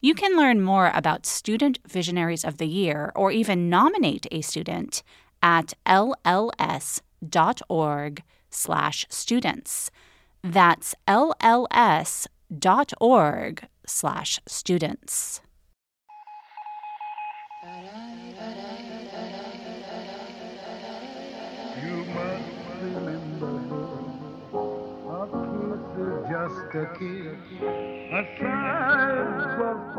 You can learn more about Student Visionaries of the Year or even nominate a student at lls.org slash students. That's lls.org slash students. You must remember a kiss is just a kiss, a Welcome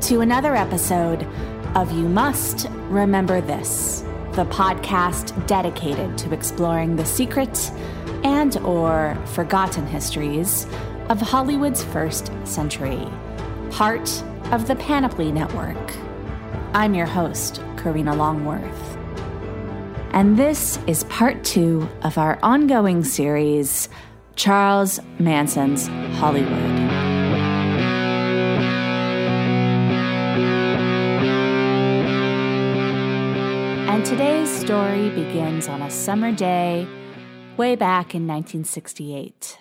to another episode of You Must Remember This, the podcast dedicated to exploring the secret and or forgotten histories of Hollywood's first century, part of the Panoply Network. I'm your host, Karina Longworth. And this is part two of our ongoing series, Charles Manson's Hollywood. And today's story begins on a summer day way back in 1968.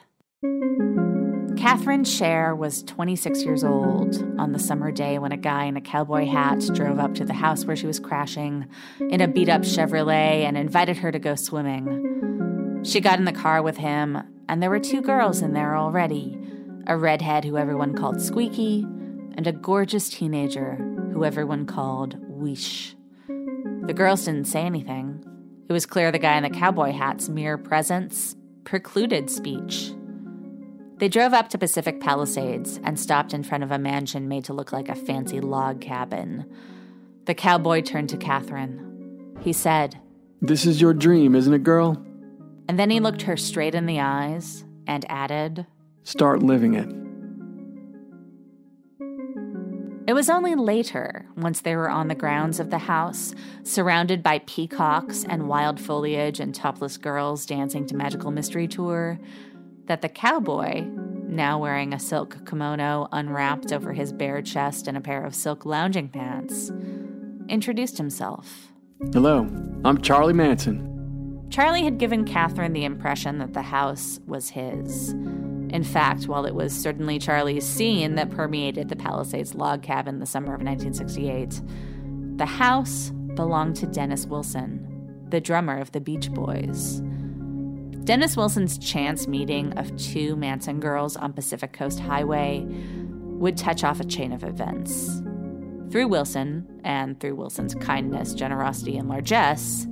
Catherine Share was 26 years old on the summer day when a guy in a cowboy hat drove up to the house where she was crashing in a beat up Chevrolet and invited her to go swimming. She got in the car with him, and there were two girls in there already a redhead who everyone called Squeaky, and a gorgeous teenager who everyone called Ouisch. The girls didn't say anything. It was clear the guy in the cowboy hat's mere presence precluded speech. They drove up to Pacific Palisades and stopped in front of a mansion made to look like a fancy log cabin. The cowboy turned to Catherine. He said, This is your dream, isn't it, girl? and then he looked her straight in the eyes and added, Start living it. It was only later, once they were on the grounds of the house, surrounded by peacocks and wild foliage and topless girls dancing to Magical Mystery Tour, that the cowboy, now wearing a silk kimono unwrapped over his bare chest and a pair of silk lounging pants, introduced himself. Hello, I'm Charlie Manson. Charlie had given Catherine the impression that the house was his. In fact, while it was certainly Charlie's scene that permeated the Palisades log cabin the summer of 1968, the house belonged to Dennis Wilson, the drummer of the Beach Boys. Dennis Wilson's chance meeting of two Manson girls on Pacific Coast Highway would touch off a chain of events. Through Wilson, and through Wilson's kindness, generosity, and largesse,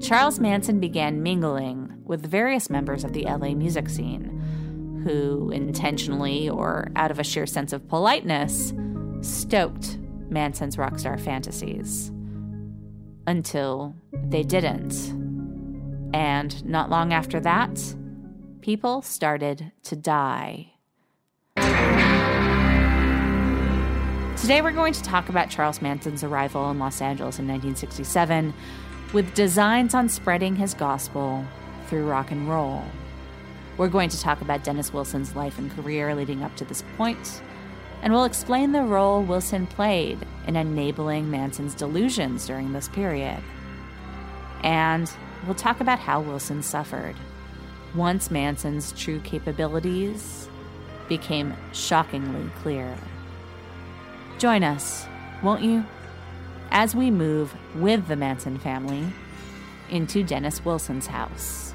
Charles Manson began mingling with various members of the LA music scene who, intentionally or out of a sheer sense of politeness, stoked Manson's rockstar fantasies. Until they didn't. And not long after that, people started to die. Today, we're going to talk about Charles Manson's arrival in Los Angeles in 1967 with designs on spreading his gospel through rock and roll. We're going to talk about Dennis Wilson's life and career leading up to this point, and we'll explain the role Wilson played in enabling Manson's delusions during this period. And we'll talk about how Wilson suffered once Manson's true capabilities became shockingly clear. Join us, won't you, as we move with the Manson family into Dennis Wilson's house.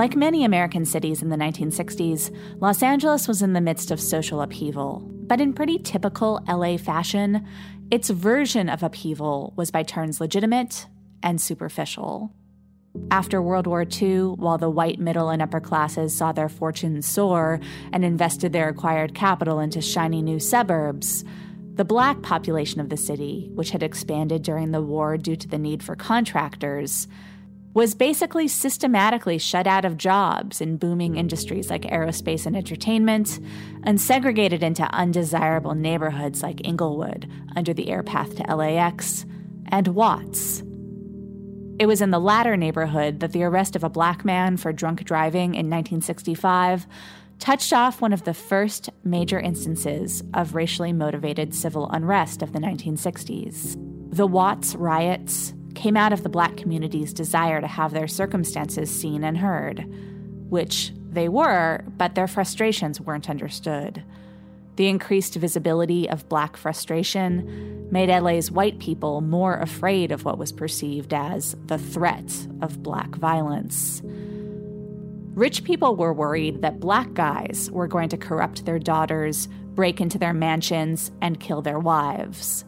Like many American cities in the 1960s, Los Angeles was in the midst of social upheaval. But in pretty typical LA fashion, its version of upheaval was by turns legitimate and superficial. After World War II, while the white middle and upper classes saw their fortunes soar and invested their acquired capital into shiny new suburbs, the black population of the city, which had expanded during the war due to the need for contractors, was basically systematically shut out of jobs in booming industries like aerospace and entertainment and segregated into undesirable neighborhoods like Inglewood under the air path to LAX and Watts. It was in the latter neighborhood that the arrest of a black man for drunk driving in 1965 touched off one of the first major instances of racially motivated civil unrest of the 1960s. The Watts riots came out of the black community's desire to have their circumstances seen and heard, which they were, but their frustrations weren't understood. The increased visibility of black frustration made LA's white people more afraid of what was perceived as the threat of black violence. Rich people were worried that black guys were going to corrupt their daughters, break into their mansions, and kill their wives.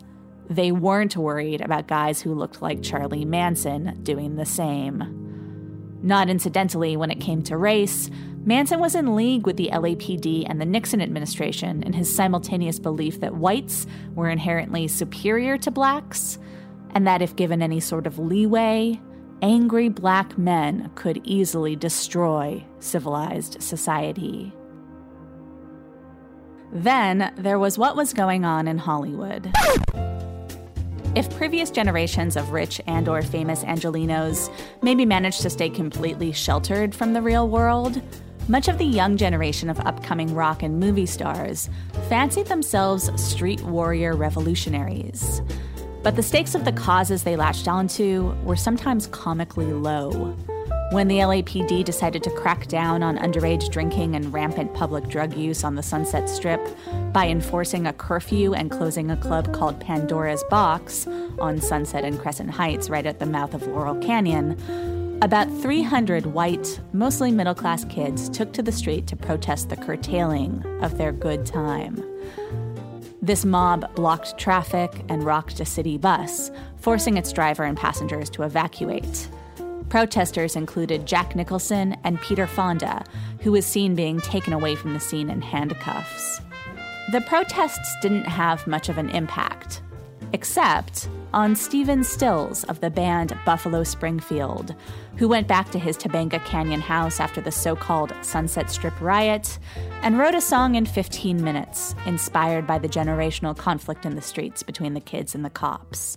They weren't worried about guys who looked like Charlie Manson doing the same. Not incidentally, when it came to race, Manson was in league with the LAPD and the Nixon administration in his simultaneous belief that whites were inherently superior to blacks, and that if given any sort of leeway, angry black men could easily destroy civilized society. Then there was what was going on in Hollywood. If previous generations of rich and or famous Angelenos maybe managed to stay completely sheltered from the real world, much of the young generation of upcoming rock and movie stars fancied themselves street warrior revolutionaries. But the stakes of the causes they latched onto were sometimes comically low. When the LAPD decided to crack down on underage drinking and rampant public drug use on the Sunset Strip by enforcing a curfew and closing a club called Pandora's Box on Sunset and Crescent Heights, right at the mouth of Laurel Canyon, about 300 white, mostly middle class kids took to the street to protest the curtailing of their good time. This mob blocked traffic and rocked a city bus, forcing its driver and passengers to evacuate. Protesters included Jack Nicholson and Peter Fonda, who was seen being taken away from the scene in handcuffs. The protests didn't have much of an impact, except on Stephen Stills of the band Buffalo Springfield, who went back to his Topanga Canyon house after the so called Sunset Strip riot and wrote a song in 15 minutes, inspired by the generational conflict in the streets between the kids and the cops.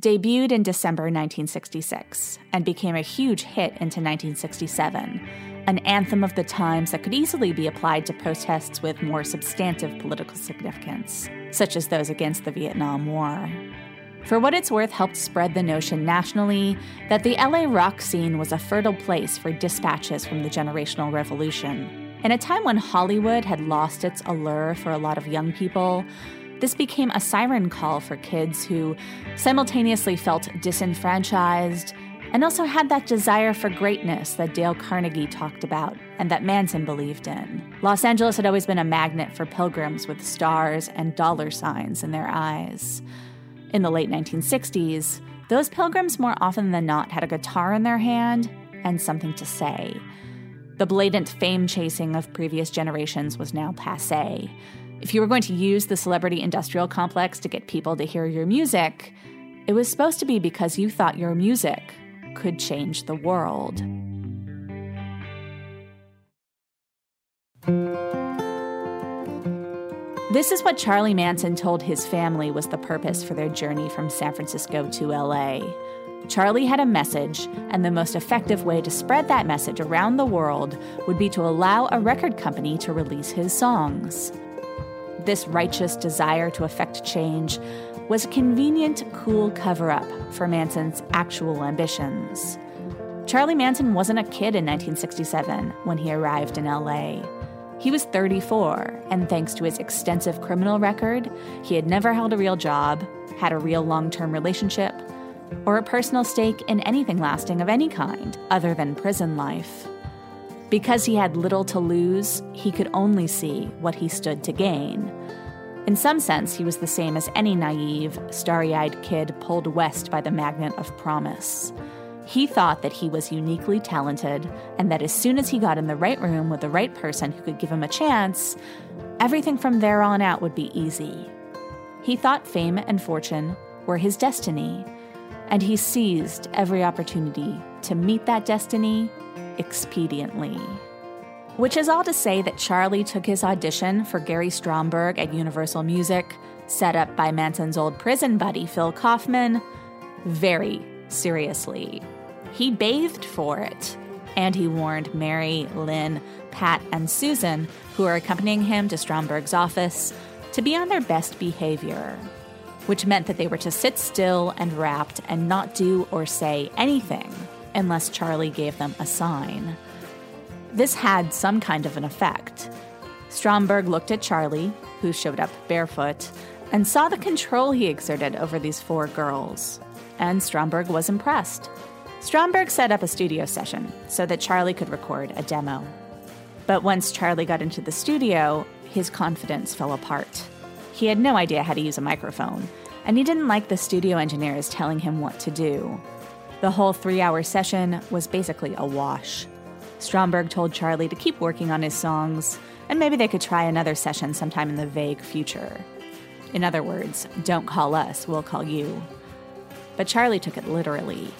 debuted in December 1966 and became a huge hit into 1967, an anthem of the times that could easily be applied to protests with more substantive political significance, such as those against the Vietnam War. For what it's worth, helped spread the notion nationally that the LA rock scene was a fertile place for dispatches from the generational revolution. In a time when Hollywood had lost its allure for a lot of young people, this became a siren call for kids who simultaneously felt disenfranchised and also had that desire for greatness that Dale Carnegie talked about and that Manson believed in. Los Angeles had always been a magnet for pilgrims with stars and dollar signs in their eyes. In the late 1960s, those pilgrims more often than not had a guitar in their hand and something to say. The blatant fame chasing of previous generations was now passe. If you were going to use the celebrity industrial complex to get people to hear your music, it was supposed to be because you thought your music could change the world. This is what Charlie Manson told his family was the purpose for their journey from San Francisco to LA. Charlie had a message, and the most effective way to spread that message around the world would be to allow a record company to release his songs. This righteous desire to effect change was a convenient, cool cover up for Manson's actual ambitions. Charlie Manson wasn't a kid in 1967 when he arrived in LA. He was 34, and thanks to his extensive criminal record, he had never held a real job, had a real long term relationship, or a personal stake in anything lasting of any kind other than prison life. Because he had little to lose, he could only see what he stood to gain. In some sense, he was the same as any naive, starry eyed kid pulled west by the magnet of promise. He thought that he was uniquely talented, and that as soon as he got in the right room with the right person who could give him a chance, everything from there on out would be easy. He thought fame and fortune were his destiny, and he seized every opportunity to meet that destiny expediently. Which is all to say that Charlie took his audition for Gary Stromberg at Universal Music, set up by Manson's old prison buddy Phil Kaufman, very seriously. He bathed for it, and he warned Mary, Lynn, Pat, and Susan, who are accompanying him to Stromberg's office, to be on their best behavior, which meant that they were to sit still and rapt and not do or say anything unless Charlie gave them a sign. This had some kind of an effect. Stromberg looked at Charlie, who showed up barefoot, and saw the control he exerted over these four girls. And Stromberg was impressed. Stromberg set up a studio session so that Charlie could record a demo. But once Charlie got into the studio, his confidence fell apart. He had no idea how to use a microphone, and he didn't like the studio engineers telling him what to do. The whole three hour session was basically a wash. Stromberg told Charlie to keep working on his songs, and maybe they could try another session sometime in the vague future. In other words, don't call us, we'll call you. But Charlie took it literally.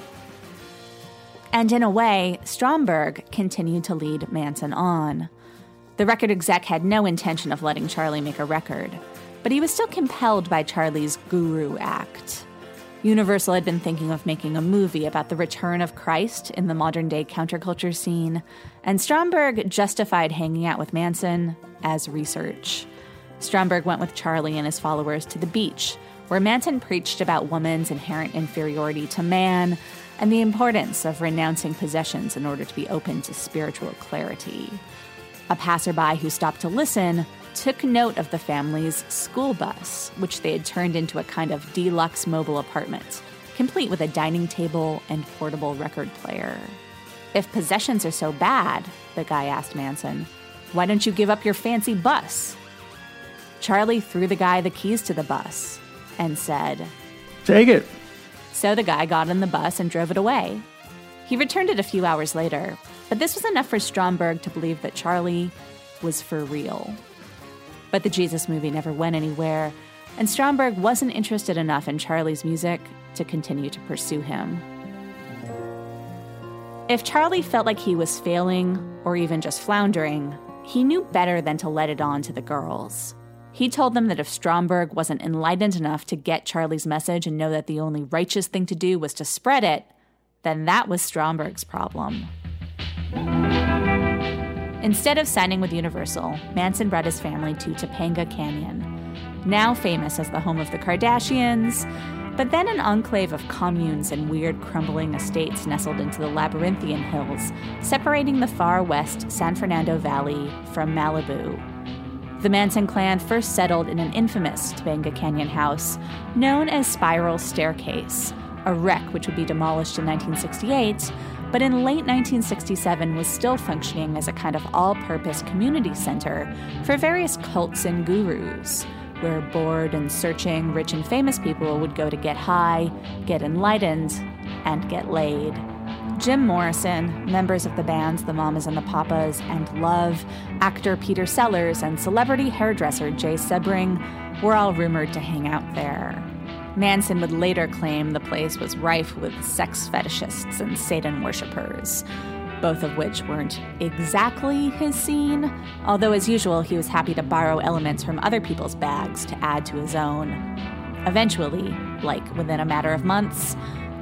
And in a way, Stromberg continued to lead Manson on. The record exec had no intention of letting Charlie make a record, but he was still compelled by Charlie's guru act. Universal had been thinking of making a movie about the return of Christ in the modern day counterculture scene, and Stromberg justified hanging out with Manson as research. Stromberg went with Charlie and his followers to the beach, where Manson preached about woman's inherent inferiority to man and the importance of renouncing possessions in order to be open to spiritual clarity. A passerby who stopped to listen took note of the family's school bus, which they had turned into a kind of deluxe mobile apartment, complete with a dining table and portable record player. If possessions are so bad, the guy asked Manson, why don't you give up your fancy bus? Charlie threw the guy the keys to the bus and said, Take it. So the guy got in the bus and drove it away. He returned it a few hours later, but this was enough for Stromberg to believe that Charlie was for real. But the Jesus movie never went anywhere, and Stromberg wasn't interested enough in Charlie's music to continue to pursue him. If Charlie felt like he was failing or even just floundering, he knew better than to let it on to the girls. He told them that if Stromberg wasn't enlightened enough to get Charlie's message and know that the only righteous thing to do was to spread it, then that was Stromberg's problem. Instead of signing with Universal, Manson brought his family to Topanga Canyon, now famous as the home of the Kardashians, but then an enclave of communes and weird crumbling estates nestled into the labyrinthian hills, separating the far west San Fernando Valley from Malibu, the Manson clan first settled in an infamous Topanga Canyon house known as Spiral Staircase, a wreck which would be demolished in 1968, but in late 1967 was still functioning as a kind of all purpose community center for various cults and gurus, where bored and searching rich and famous people would go to get high, get enlightened, and get laid. Jim Morrison, members of the bands The Mamas and the Papas and Love, actor Peter Sellers, and celebrity hairdresser Jay Sebring were all rumored to hang out there. Manson would later claim the place was rife with sex fetishists and Satan worshippers, both of which weren't exactly his scene, although, as usual, he was happy to borrow elements from other people's bags to add to his own. Eventually, like within a matter of months,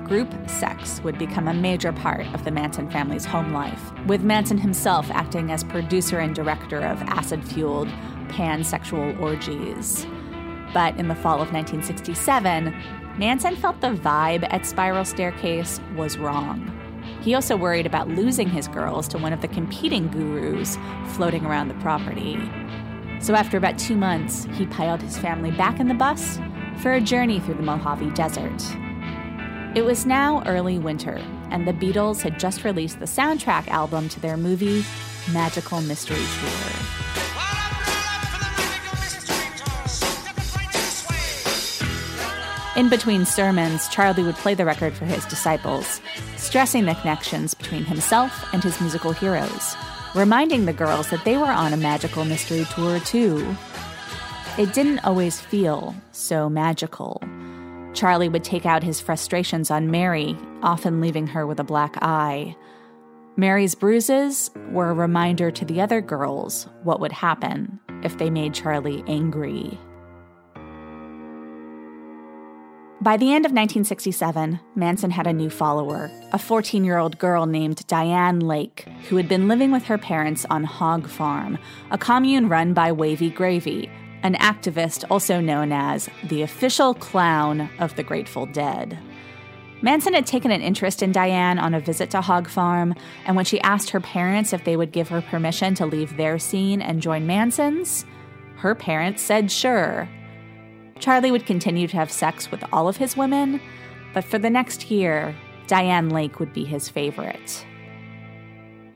group sex would become a major part of the Manson family's home life, with Manson himself acting as producer and director of acid fueled pansexual orgies. But in the fall of 1967, Manson felt the vibe at Spiral Staircase was wrong. He also worried about losing his girls to one of the competing gurus floating around the property. So after about two months, he piled his family back in the bus for a journey through the Mojave Desert. It was now early winter, and the Beatles had just released the soundtrack album to their movie Magical Mystery Tour. In between sermons, Charlie would play the record for his disciples, stressing the connections between himself and his musical heroes, reminding the girls that they were on a magical mystery tour too. It didn't always feel so magical. Charlie would take out his frustrations on Mary, often leaving her with a black eye. Mary's bruises were a reminder to the other girls what would happen if they made Charlie angry. By the end of 1967, Manson had a new follower, a 14 year old girl named Diane Lake, who had been living with her parents on Hog Farm, a commune run by Wavy Gravy, an activist also known as the official clown of the Grateful Dead. Manson had taken an interest in Diane on a visit to Hog Farm, and when she asked her parents if they would give her permission to leave their scene and join Manson's, her parents said sure. Charlie would continue to have sex with all of his women, but for the next year, Diane Lake would be his favorite.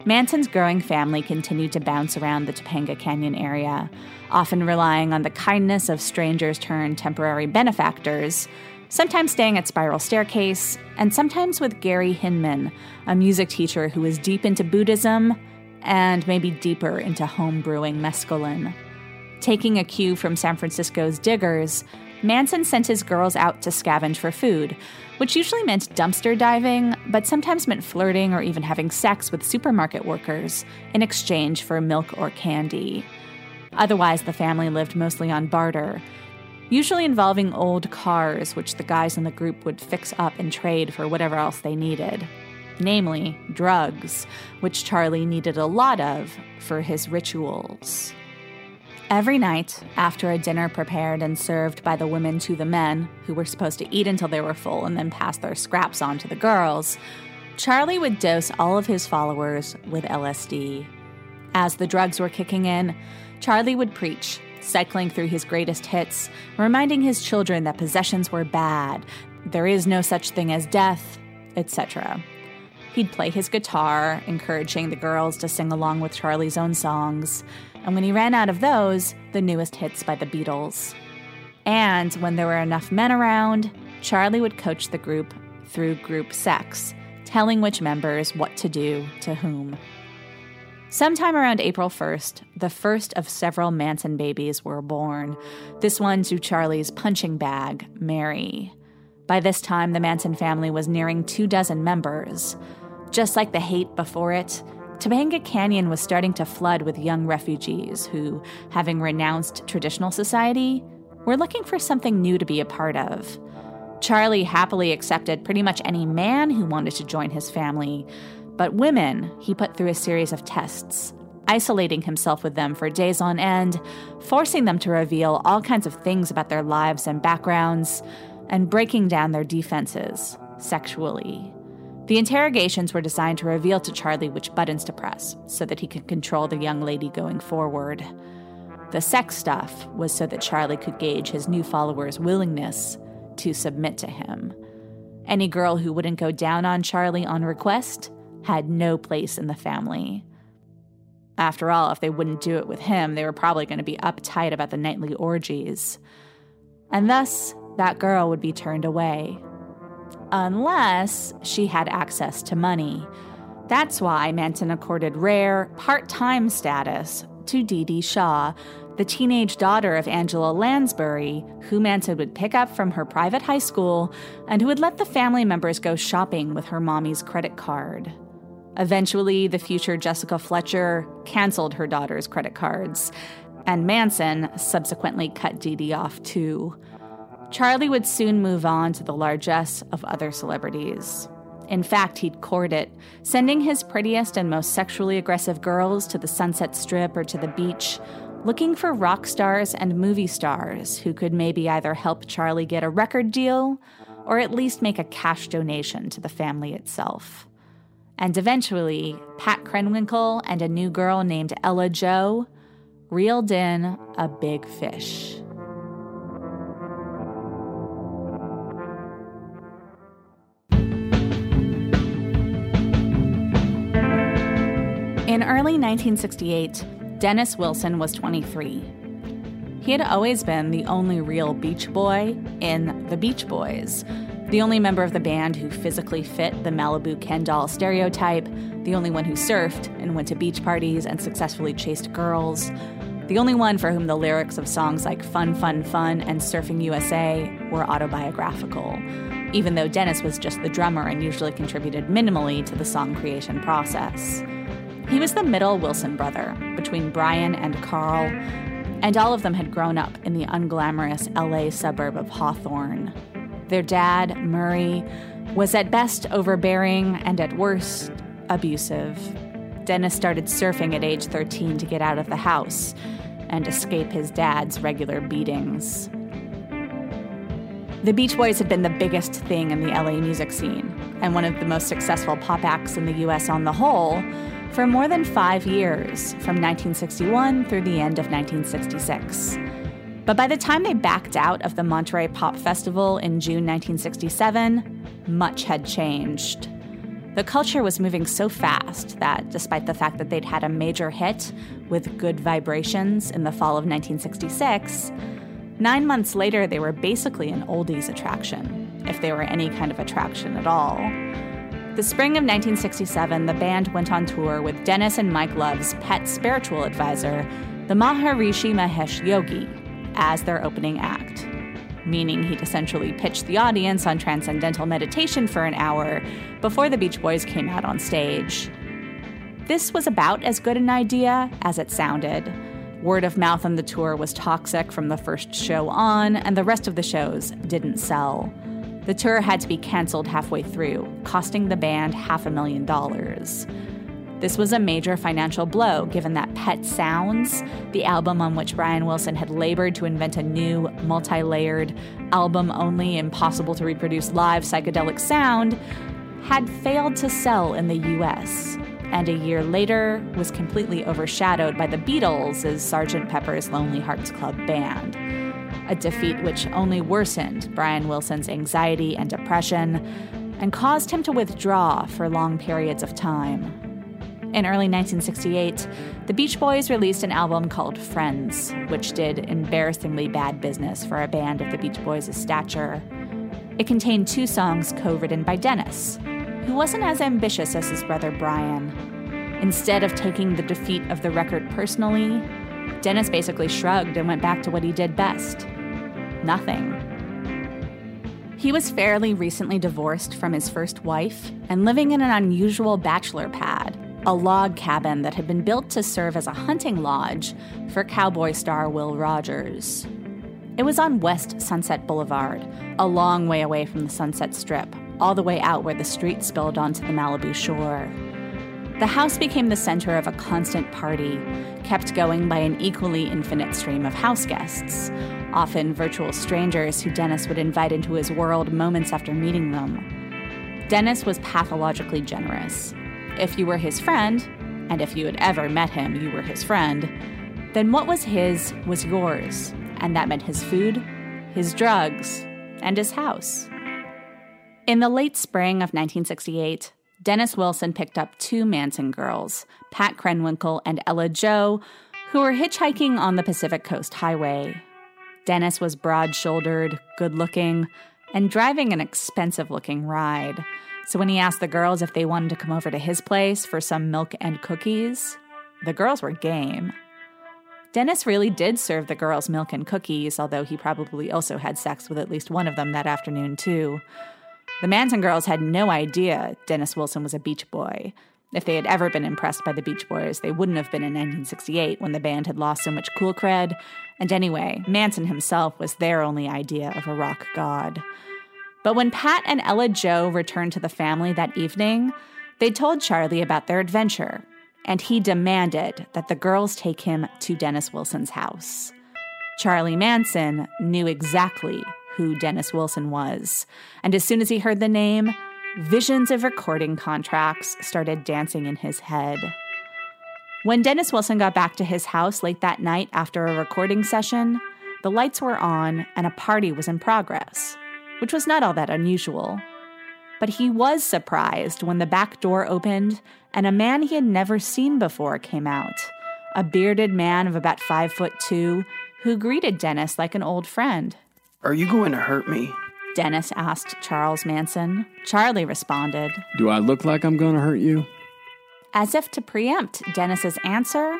Manson's growing family continued to bounce around the Topanga Canyon area, often relying on the kindness of strangers turned temporary benefactors, sometimes staying at Spiral Staircase, and sometimes with Gary Hinman, a music teacher who was deep into Buddhism and maybe deeper into home brewing mescaline. Taking a cue from San Francisco's diggers, Manson sent his girls out to scavenge for food, which usually meant dumpster diving, but sometimes meant flirting or even having sex with supermarket workers in exchange for milk or candy. Otherwise, the family lived mostly on barter, usually involving old cars, which the guys in the group would fix up and trade for whatever else they needed. Namely, drugs, which Charlie needed a lot of for his rituals. Every night, after a dinner prepared and served by the women to the men, who were supposed to eat until they were full and then pass their scraps on to the girls, Charlie would dose all of his followers with LSD. As the drugs were kicking in, Charlie would preach, cycling through his greatest hits, reminding his children that possessions were bad, there is no such thing as death, etc. He'd play his guitar, encouraging the girls to sing along with Charlie's own songs and when he ran out of those, the newest hits by the Beatles. And when there were enough men around, Charlie would coach the group through group sex, telling which members what to do to whom. Sometime around April 1st, the first of several Manson babies were born, this one to Charlie's punching bag, Mary. By this time, the Manson family was nearing two dozen members. Just like the Haight before it, Topanga Canyon was starting to flood with young refugees who, having renounced traditional society, were looking for something new to be a part of. Charlie happily accepted pretty much any man who wanted to join his family, but women he put through a series of tests, isolating himself with them for days on end, forcing them to reveal all kinds of things about their lives and backgrounds, and breaking down their defenses sexually. The interrogations were designed to reveal to Charlie which buttons to press so that he could control the young lady going forward. The sex stuff was so that Charlie could gauge his new followers' willingness to submit to him. Any girl who wouldn't go down on Charlie on request had no place in the family. After all, if they wouldn't do it with him, they were probably going to be uptight about the nightly orgies. And thus, that girl would be turned away. Unless she had access to money. That's why Manson accorded rare, part time status to Dee Dee Shaw, the teenage daughter of Angela Lansbury, who Manson would pick up from her private high school and who would let the family members go shopping with her mommy's credit card. Eventually, the future Jessica Fletcher canceled her daughter's credit cards, and Manson subsequently cut Dee Dee off too. Charlie would soon move on to the largesse of other celebrities. In fact, he'd court it, sending his prettiest and most sexually aggressive girls to the Sunset Strip or to the beach, looking for rock stars and movie stars who could maybe either help Charlie get a record deal or at least make a cash donation to the family itself. And eventually, Pat Krenwinkel and a new girl named Ella Jo reeled in a big fish. Early 1968, Dennis Wilson was 23. He had always been the only real Beach Boy in the Beach Boys, the only member of the band who physically fit the Malibu Ken doll stereotype, the only one who surfed and went to beach parties and successfully chased girls, the only one for whom the lyrics of songs like Fun, Fun, Fun and Surfing USA were autobiographical, even though Dennis was just the drummer and usually contributed minimally to the song creation process. He was the middle Wilson brother between Brian and Carl, and all of them had grown up in the unglamorous LA suburb of Hawthorne. Their dad, Murray, was at best overbearing and at worst abusive. Dennis started surfing at age 13 to get out of the house and escape his dad's regular beatings. The Beach Boys had been the biggest thing in the LA music scene and one of the most successful pop acts in the US on the whole for more than five years, from 1961 through the end of 1966. But by the time they backed out of the Monterey Pop Festival in June 1967, much had changed. The culture was moving so fast that, despite the fact that they'd had a major hit with Good Vibrations in the fall of 1966, nine months later they were basically an oldies attraction, if they were any kind of attraction at all. The spring of 1967, the band went on tour with Dennis and Mike Love's pet spiritual advisor, the Maharishi Mahesh Yogi, as their opening act, meaning he'd essentially pitched the audience on transcendental meditation for an hour before the Beach Boys came out on stage. This was about as good an idea as it sounded. Word of mouth on the tour was toxic from the first show on, and the rest of the shows didn't sell. The tour had to be canceled halfway through, costing the band half a million dollars. This was a major financial blow given that Pet Sounds, the album on which Brian Wilson had labored to invent a new, multi layered, album only, impossible to reproduce live psychedelic sound, had failed to sell in the US, and a year later was completely overshadowed by the Beatles' as Sgt. Pepper's Lonely Hearts Club Band. A defeat which only worsened Brian Wilson's anxiety and depression and caused him to withdraw for long periods of time. In early 1968, the Beach Boys released an album called Friends, which did embarrassingly bad business for a band of the Beach Boys' stature. It contained two songs co written by Dennis, who wasn't as ambitious as his brother Brian. Instead of taking the defeat of the record personally, Dennis basically shrugged and went back to what he did best nothing. He was fairly recently divorced from his first wife and living in an unusual bachelor pad a log cabin that had been built to serve as a hunting lodge for cowboy star Will Rogers. It was on West Sunset Boulevard, a long way away from the Sunset Strip, all the way out where the street spilled onto the Malibu shore. The house became the center of a constant party, kept going by an equally infinite stream of house guests, often virtual strangers who Dennis would invite into his world moments after meeting them. Dennis was pathologically generous, if you were his friend, and if you had ever met him, you were his friend, then what was his was yours, and that meant his food, his drugs, and his house. In the late spring of 1968, Dennis Wilson picked up two Manson girls, Pat Krenwinkel and Ella Jo, who were hitchhiking on the Pacific Coast Highway. Dennis was broad shouldered, good looking, and driving an expensive looking ride. So when he asked the girls if they wanted to come over to his place for some milk and cookies, the girls were game. Dennis really did serve the girls milk and cookies, although he probably also had sex with at least one of them that afternoon, too. The Manson girls had no idea Dennis Wilson was a Beach Boy. If they had ever been impressed by the Beach Boys, they wouldn't have been in 1968 when the band had lost so much cool cred. And anyway, Manson himself was their only idea of a rock god. But when Pat and Ella Jo returned to the family that evening, they told Charlie about their adventure and he demanded that the girls take him to Dennis Wilson's house. Charlie Manson knew exactly who Dennis Wilson was, and as soon as he heard the name, visions of recording contracts started dancing in his head. When Dennis Wilson got back to his house late that night after a recording session, the lights were on and a party was in progress, which was not all that unusual. But he was surprised when the back door opened and a man he had never seen before came out. A bearded man of about five foot two who greeted Dennis like an old friend. Are you going to hurt me? Dennis asked Charles Manson. Charlie responded, Do I look like I'm going to hurt you? As if to preempt Dennis's answer,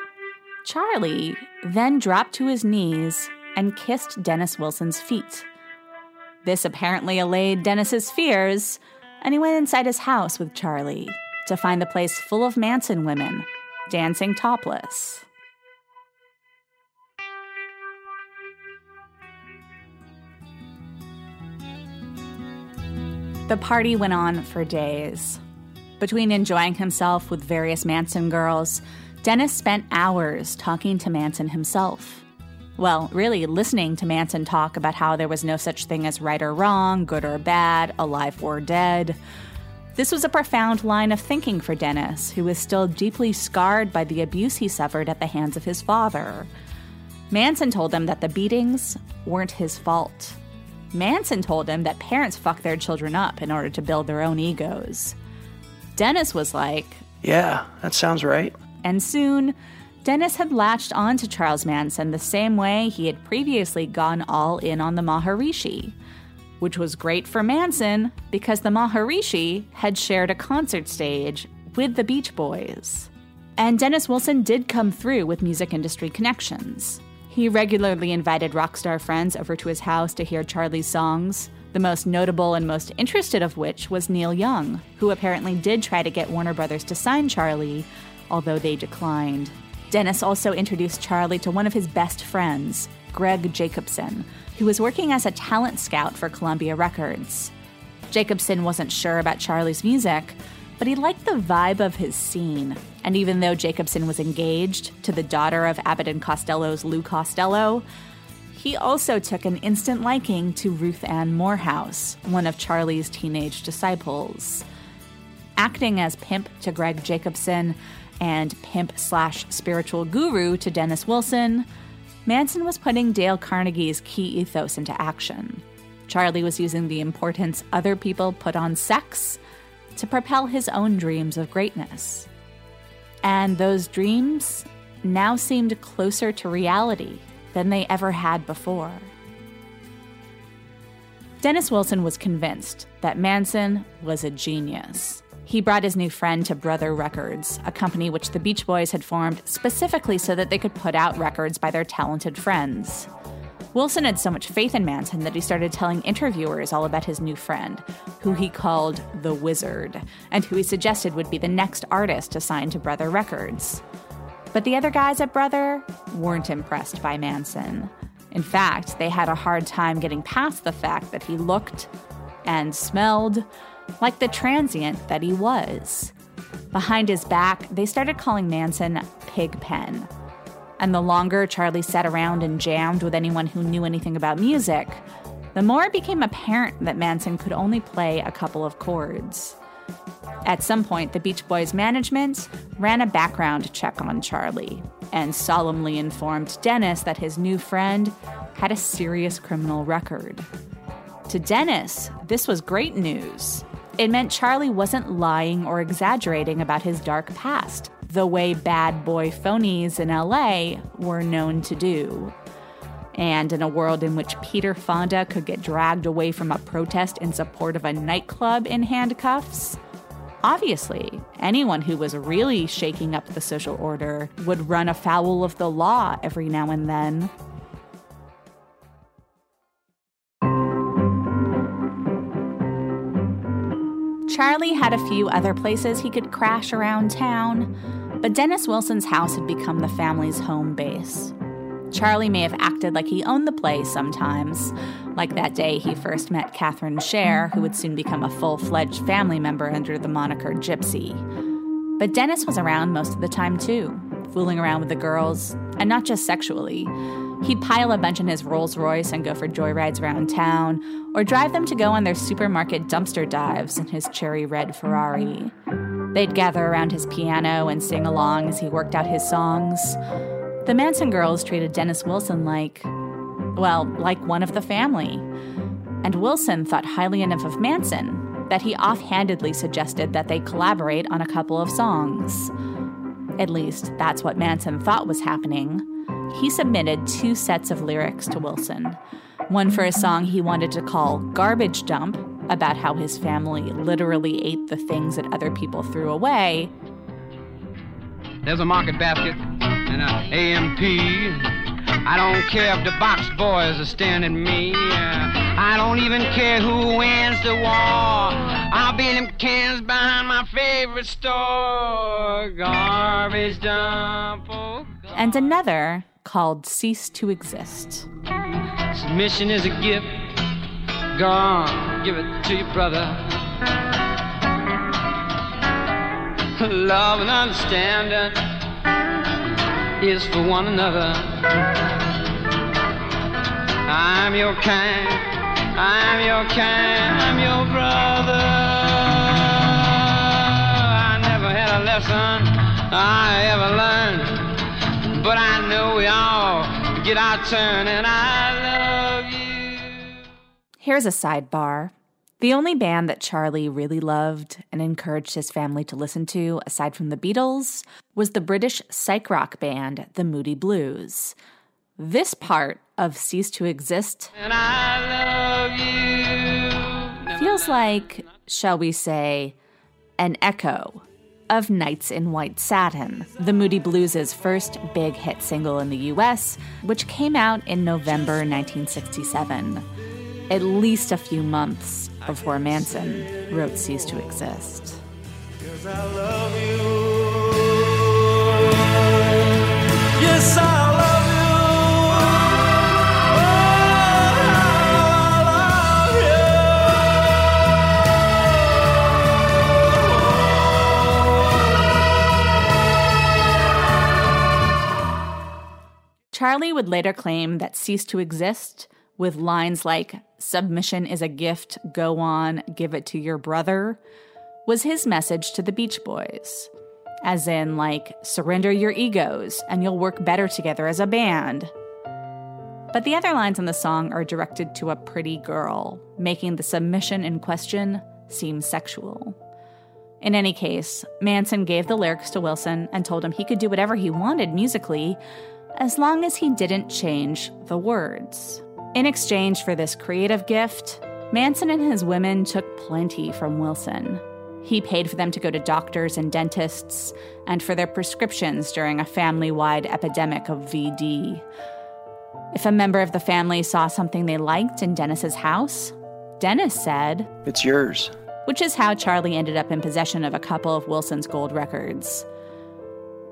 Charlie then dropped to his knees and kissed Dennis Wilson's feet. This apparently allayed Dennis's fears, and he went inside his house with Charlie to find the place full of Manson women dancing topless. The party went on for days. Between enjoying himself with various Manson girls, Dennis spent hours talking to Manson himself. Well, really listening to Manson talk about how there was no such thing as right or wrong, good or bad, alive or dead. This was a profound line of thinking for Dennis, who was still deeply scarred by the abuse he suffered at the hands of his father. Manson told him that the beatings weren't his fault. Manson told him that parents fuck their children up in order to build their own egos. Dennis was like, Yeah, that sounds right. And soon, Dennis had latched on to Charles Manson the same way he had previously gone all in on the Maharishi, which was great for Manson because the Maharishi had shared a concert stage with the Beach Boys. And Dennis Wilson did come through with music industry connections. He regularly invited rock star friends over to his house to hear Charlie's songs, the most notable and most interested of which was Neil Young, who apparently did try to get Warner Brothers to sign Charlie, although they declined. Dennis also introduced Charlie to one of his best friends, Gregg Jakobson, who was working as a talent scout for Columbia Records. Jakobson wasn't sure about Charlie's music, but he liked the vibe of his scene. And even though Jakobson was engaged to the daughter of Abbott and Costello's Lou Costello, he also took an instant liking to Ruth Ann Moorehouse, one of Charlie's teenage disciples. Acting as pimp to Gregg Jakobson, and pimp slash spiritual guru to Dennis Wilson, Manson was putting Dale Carnegie's key ethos into action. Charlie was using the importance other people put on sex to propel his own dreams of greatness. And those dreams now seemed closer to reality than they ever had before. Dennis Wilson was convinced that Manson was a genius. He brought his new friend to Brother Records, a company which the Beach Boys had formed specifically so that they could put out records by their talented friends. Wilson had so much faith in Manson that he started telling interviewers all about his new friend, who he called the Wizard, and who he suggested would be the next artist to sign to Brother Records. But the other guys at Brother weren't impressed by Manson. In fact, they had a hard time getting past the fact that he looked and smelled like the transient that he was. Behind his back, they started calling Manson Pigpen. And the longer Charlie sat around and jammed with anyone who knew anything about music, the more it became apparent that Manson could only play a couple of chords. At some point, the Beach Boys management ran a background check on Charlie and solemnly informed Dennis that his new friend had a serious criminal record. To Dennis, this was great news. It meant Charlie wasn't lying or exaggerating about his dark past, the way bad boy phonies in LA were known to do. And in a world in which Peter Fonda could get dragged away from a protest in support of a nightclub in handcuffs, obviously, anyone who was really shaking up the social order would run afoul of the law every now and then. Charlie had a few other places he could crash around town, but Dennis Wilson's house had become the family's home base. Charlie may have acted like he owned the place sometimes, like that day he first met Catherine Share, who would soon become a full fledged family member under the moniker Gypsy. But Dennis was around most of the time too, fooling around with the girls, and not just sexually. He'd pile a bunch in his Rolls Royce and go for joyrides around town, or drive them to go on their supermarket dumpster dives in his cherry red Ferrari. They'd gather around his piano and sing along as he worked out his songs. The Manson girls treated Dennis Wilson like, well, like one of the family. And Wilson thought highly enough of Manson that he offhandedly suggested that they collaborate on a couple of songs. At least, that's what Manson thought was happening he submitted two sets of lyrics to Wilson one for a song he wanted to call Garbage Dump, about how his family literally ate the things that other people threw away. There's a market basket and an A&P. I don't care if the box boys are staring at me. Uh, I don't even care who wins the war. I'll be in them cans behind my favorite store. Garbage dump. Oh, and another called Cease to Exist. Submission is a gift. Go on, give it to your brother. Love and understanding is for one another. I'm your kind, I'm your kind, I'm your brother. I never had a lesson I ever learned, but I know we all get our turn, and I. Here's a sidebar. The only band that Charlie really loved and encouraged his family to listen to, aside from the Beatles, was the British psych rock band, the Moody Blues. This part of Cease to Exist feels like, shall we say, an echo of Nights in White Satin, the Moody Blues' first big hit single in the US, which came out in November 1967, at least a few months before Manson wrote Cease to Exist. Yes, I love Charlie would later claim that Cease to Exist, with lines like, Submission is a gift, go on, give it to your brother, was his message to the Beach Boys. As in, like, surrender your egos and you'll work better together as a band. But the other lines in the song are directed to a pretty girl, making the submission in question seem sexual. In any case, Manson gave the lyrics to Wilson and told him he could do whatever he wanted musically, as long as he didn't change the words. In exchange for this creative gift, Manson and his women took plenty from Wilson. He paid for them to go to doctors and dentists and for their prescriptions during a family wide epidemic of VD. If a member of the family saw something they liked in Dennis's house, Dennis said, It's yours. Which is how Charlie ended up in possession of a couple of Wilson's gold records.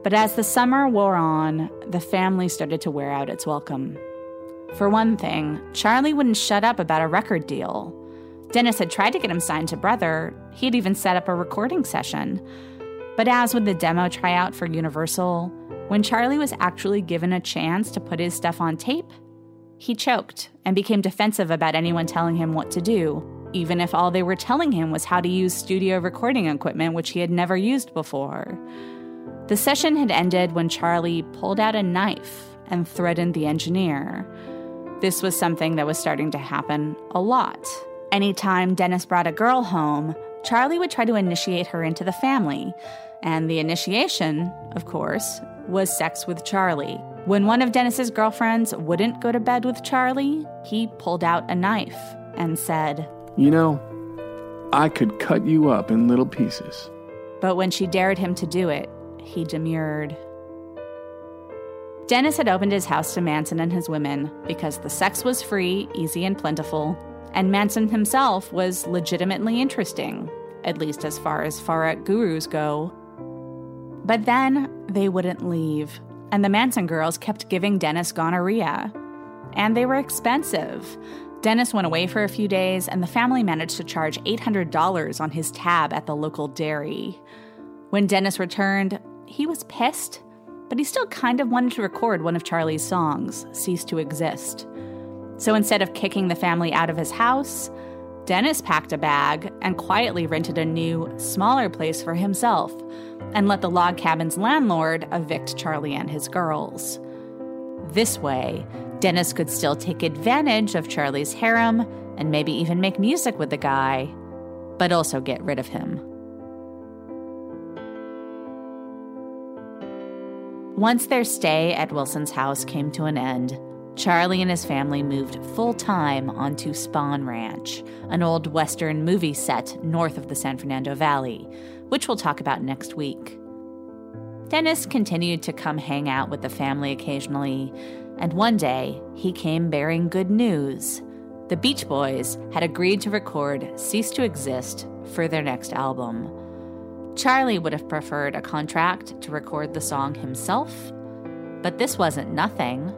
But as the summer wore on, the family started to wear out its welcome. For one thing, Charlie wouldn't shut up about a record deal. Dennis had tried to get him signed to Brother, he'd even set up a recording session. But as with the demo tryout for Universal, when Charlie was actually given a chance to put his stuff on tape, he choked and became defensive about anyone telling him what to do, even if all they were telling him was how to use studio recording equipment which he had never used before. The session had ended when Charlie pulled out a knife and threatened the engineer. This was something that was starting to happen a lot Anytime Dennis brought a girl home, Charlie would try to initiate her into the family. And the initiation, of course, was sex with Charlie. When one of Dennis's girlfriends wouldn't go to bed with Charlie, he pulled out a knife and said, You know, I could cut you up in little pieces. But when she dared him to do it, he demurred. Dennis had opened his house to Manson and his women because the sex was free, easy, and plentiful, and Manson himself was legitimately interesting, at least as far as Farat gurus go. But then they wouldn't leave, and the Manson girls kept giving Dennis gonorrhea. And they were expensive. Dennis went away for a few days, and the family managed to charge $800 on his tab at the local dairy. When Dennis returned, he was pissed, but he still kind of wanted to record one of Charlie's songs, Cease to Exist. So instead of kicking the family out of his house, Dennis packed a bag and quietly rented a new, smaller place for himself and let the log cabin's landlord evict Charlie and his girls. This way, Dennis could still take advantage of Charlie's harem and maybe even make music with the guy, but also get rid of him. Once their stay at Wilson's house came to an end, Charlie and his family moved full time onto Spahn Ranch, an old Western movie set north of the San Fernando Valley, which we'll talk about next week. Dennis continued to come hang out with the family occasionally, and one day he came bearing good news. The Beach Boys had agreed to record Cease to Exist for their next album. Charlie would have preferred a contract to record the song himself, but this wasn't nothing.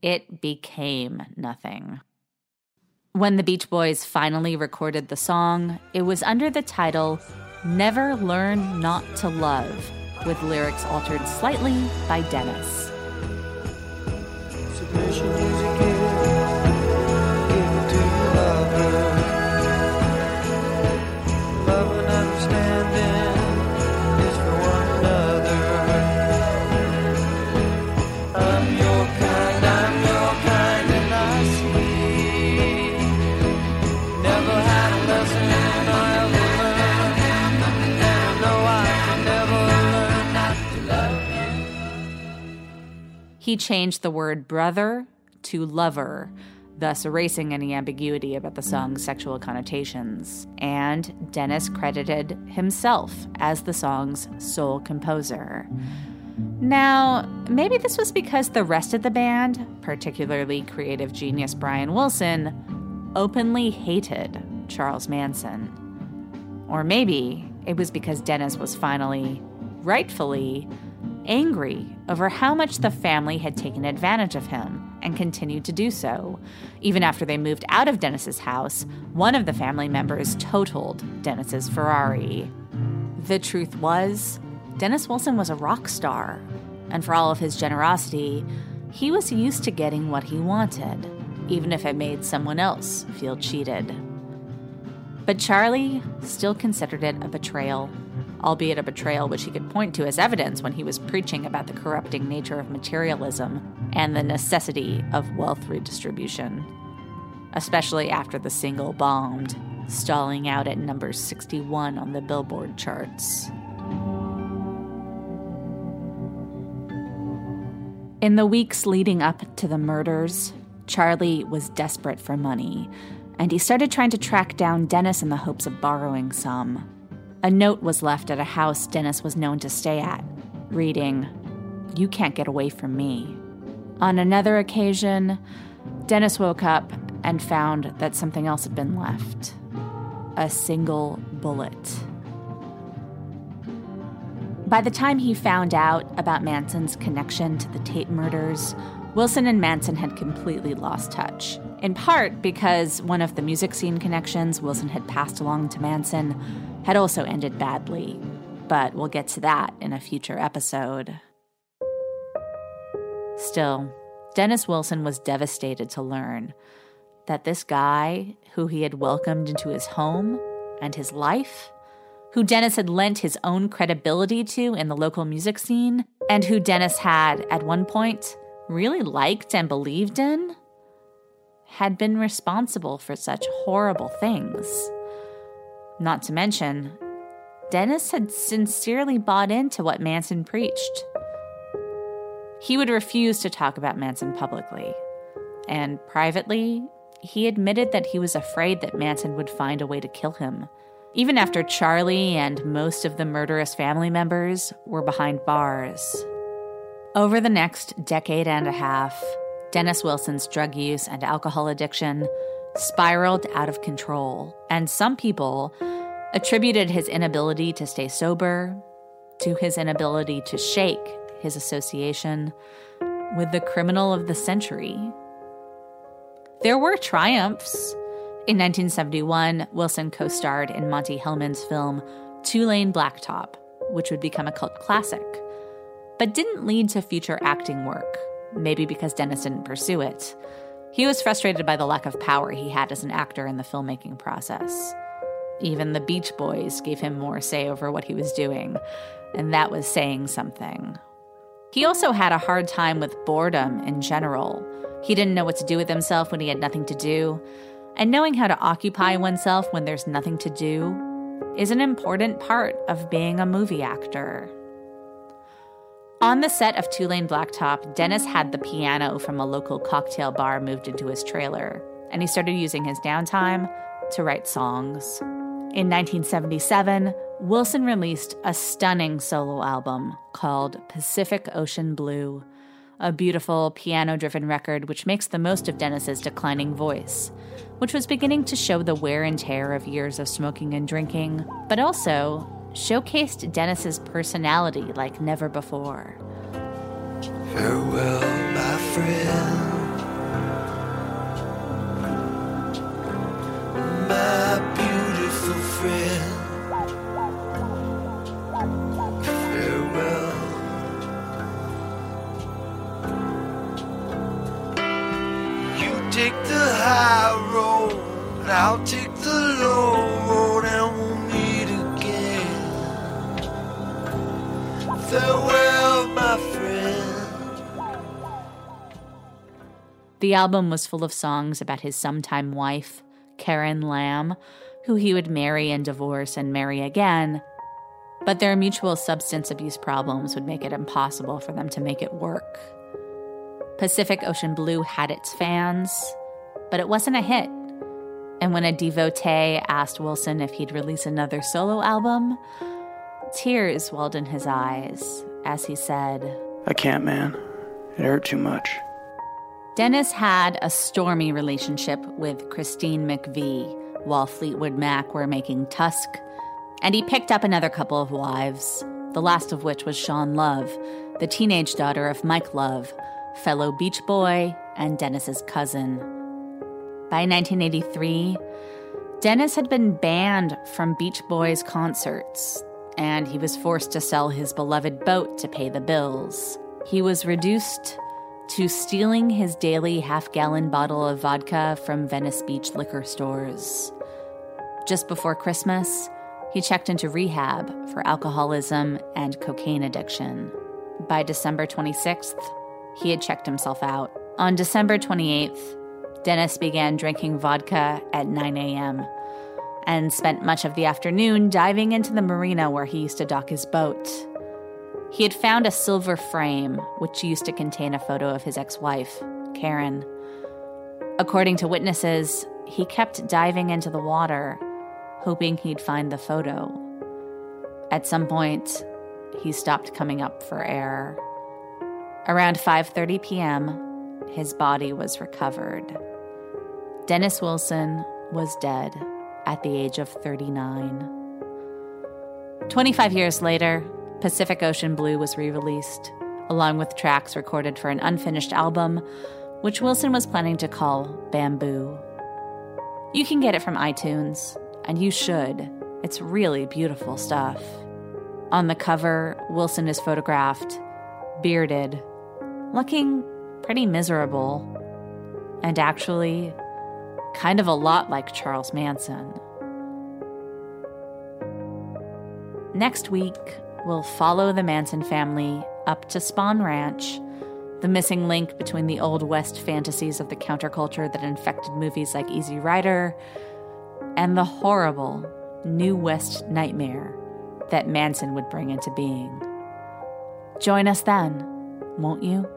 It became nothing. When the Beach Boys finally recorded the song, it was under the title Never Learn Not to Love, with lyrics altered slightly by Dennis. He changed the word brother to lover, thus erasing any ambiguity about the song's sexual connotations. And Dennis credited himself as the song's sole composer. Now, maybe this was because the rest of the band, particularly creative genius Brian Wilson, openly hated Charles Manson. Or maybe it was because Dennis was finally, rightfully, angry over how much the family had taken advantage of him and continued to do so. Even after they moved out of Dennis's house, one of the family members totaled Dennis's Ferrari. The truth was, Dennis Wilson was a rock star, and for all of his generosity, he was used to getting what he wanted, even if it made someone else feel cheated. But Charlie still considered it a betrayal albeit a betrayal which he could point to as evidence when he was preaching about the corrupting nature of materialism and the necessity of wealth redistribution, especially after the single bombed, stalling out at number 61 on the Billboard charts. In the weeks leading up to the murders, Charlie was desperate for money, and he started trying to track down Dennis in the hopes of borrowing some. A note was left at a house Dennis was known to stay at, reading, You can't get away from me. On another occasion, Dennis woke up and found that something else had been left a single bullet. By the time he found out about Manson's connection to the Tate murders, Wilson and Manson had completely lost touch. In part because one of the music scene connections Wilson had passed along to Manson had also ended badly, but we'll get to that in a future episode. Still, Dennis Wilson was devastated to learn that this guy who he had welcomed into his home and his life, who Dennis had lent his own credibility to in the local music scene, and who Dennis had, at one point, really liked and believed in, had been responsible for such horrible things. Not to mention, Dennis had sincerely bought into what Manson preached. He would refuse to talk about Manson publicly, and privately, he admitted that he was afraid that Manson would find a way to kill him, even after Charlie and most of the murderous family members were behind bars. Over the next decade and a half, Dennis Wilson's drug use and alcohol addiction spiraled out of control, and some people attributed his inability to stay sober to his inability to shake his association with the criminal of the century. There were triumphs. In 1971, Wilson co starred in Monte Hellman's film Two Lane Blacktop, which would become a cult classic, but didn't lead to future acting work, maybe because Dennis didn't pursue it. He was frustrated by the lack of power he had as an actor in the filmmaking process. Even the Beach Boys gave him more say over what he was doing, and that was saying something. He also had a hard time with boredom in general. He didn't know what to do with himself when he had nothing to do, and knowing how to occupy oneself when there's nothing to do is an important part of being a movie actor. On the set of Two Lane Blacktop, Dennis had the piano from a local cocktail bar moved into his trailer, and he started using his downtime to write songs. In 1977, Wilson released a stunning solo album called Pacific Ocean Blue, a beautiful piano driven record which makes the most of Dennis's declining voice, which was beginning to show the wear and tear of years of smoking and drinking, but also showcased Dennis's personality like never before. Farewell, my friend. My beautiful friend. Farewell. You take the high road, I'll take the low road, and we'll Farewell, my friend. The album was full of songs about his sometime wife, Karen Lamb, who he would marry and divorce and marry again. But their mutual substance abuse problems would make it impossible for them to make it work. Pacific Ocean Blue had its fans, but it wasn't a hit. And when a devotee asked Wilson if he'd release another solo album, tears welled in his eyes as he said, I can't, man. It hurt too much. Dennis had a stormy relationship with Christine McVie while Fleetwood Mac were making Tusk, and he picked up another couple of wives, the last of which was Shawn Love, the teenage daughter of Mike Love, fellow Beach Boy and Dennis's cousin. By 1983, Dennis had been banned from Beach Boys concerts, and he was forced to sell his beloved boat to pay the bills. He was reduced to stealing his daily half gallon bottle of vodka from Venice Beach liquor stores. Just before Christmas, he checked into rehab for alcoholism and cocaine addiction. By December 26th, he had checked himself out. On December 28th, Dennis began drinking vodka at 9 a.m. and spent much of the afternoon diving into the marina where he used to dock his boat. He had found a silver frame which used to contain a photo of his ex wife, Karen. According to witnesses, he kept diving into the water, hoping he'd find the photo. At some point, he stopped coming up for air. Around 5:30 p.m., his body was recovered. Dennis Wilson was dead at the age of 39. 25 years later, Pacific Ocean Blue was re released, along with tracks recorded for an unfinished album, which Wilson was planning to call Bamboo. You can get it from iTunes, and you should. It's really beautiful stuff. On the cover, Wilson is photographed, bearded, looking pretty miserable, and actually kind of a lot like Charles Manson. Next week, we'll follow the Manson family up to Spahn Ranch, the missing link between the Old West fantasies of the counterculture that infected movies like Easy Rider and the horrible New West nightmare that Manson would bring into being. Join us then, won't you?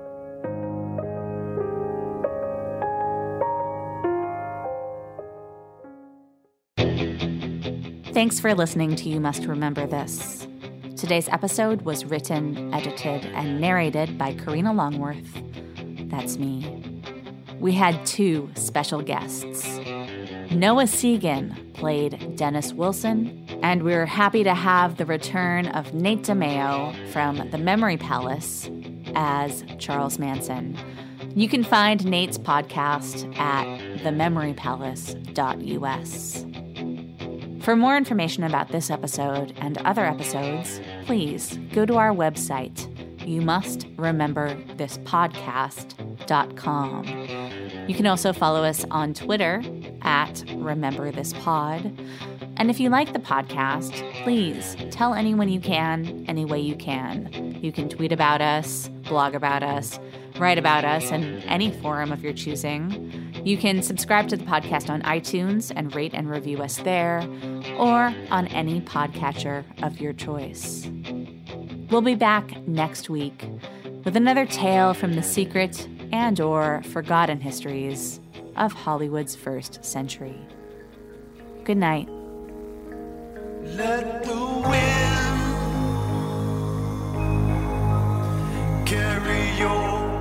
Thanks for listening to You Must Remember This. Today's episode was written, edited, and narrated by Karina Longworth. That's me. We had two special guests. Noah Segan played Dennis Wilson, and we're happy to have the return of Nate DiMeo from The Memory Palace as Charles Manson. You can find Nate's podcast at thememorypalace.us. For more information about this episode and other episodes, please go to our website, you must remember this podcast.com. You can also follow us on Twitter at Remember This Pod. And if you like the podcast, please tell anyone you can, any way you can. You can tweet about us, blog about us, write about us in any forum of your choosing. You can subscribe to the podcast on iTunes and rate and review us there, or on any podcatcher of your choice. We'll be back next week with another tale from the secret and or forgotten histories of Hollywood's first century. Good night. Let the wind carry your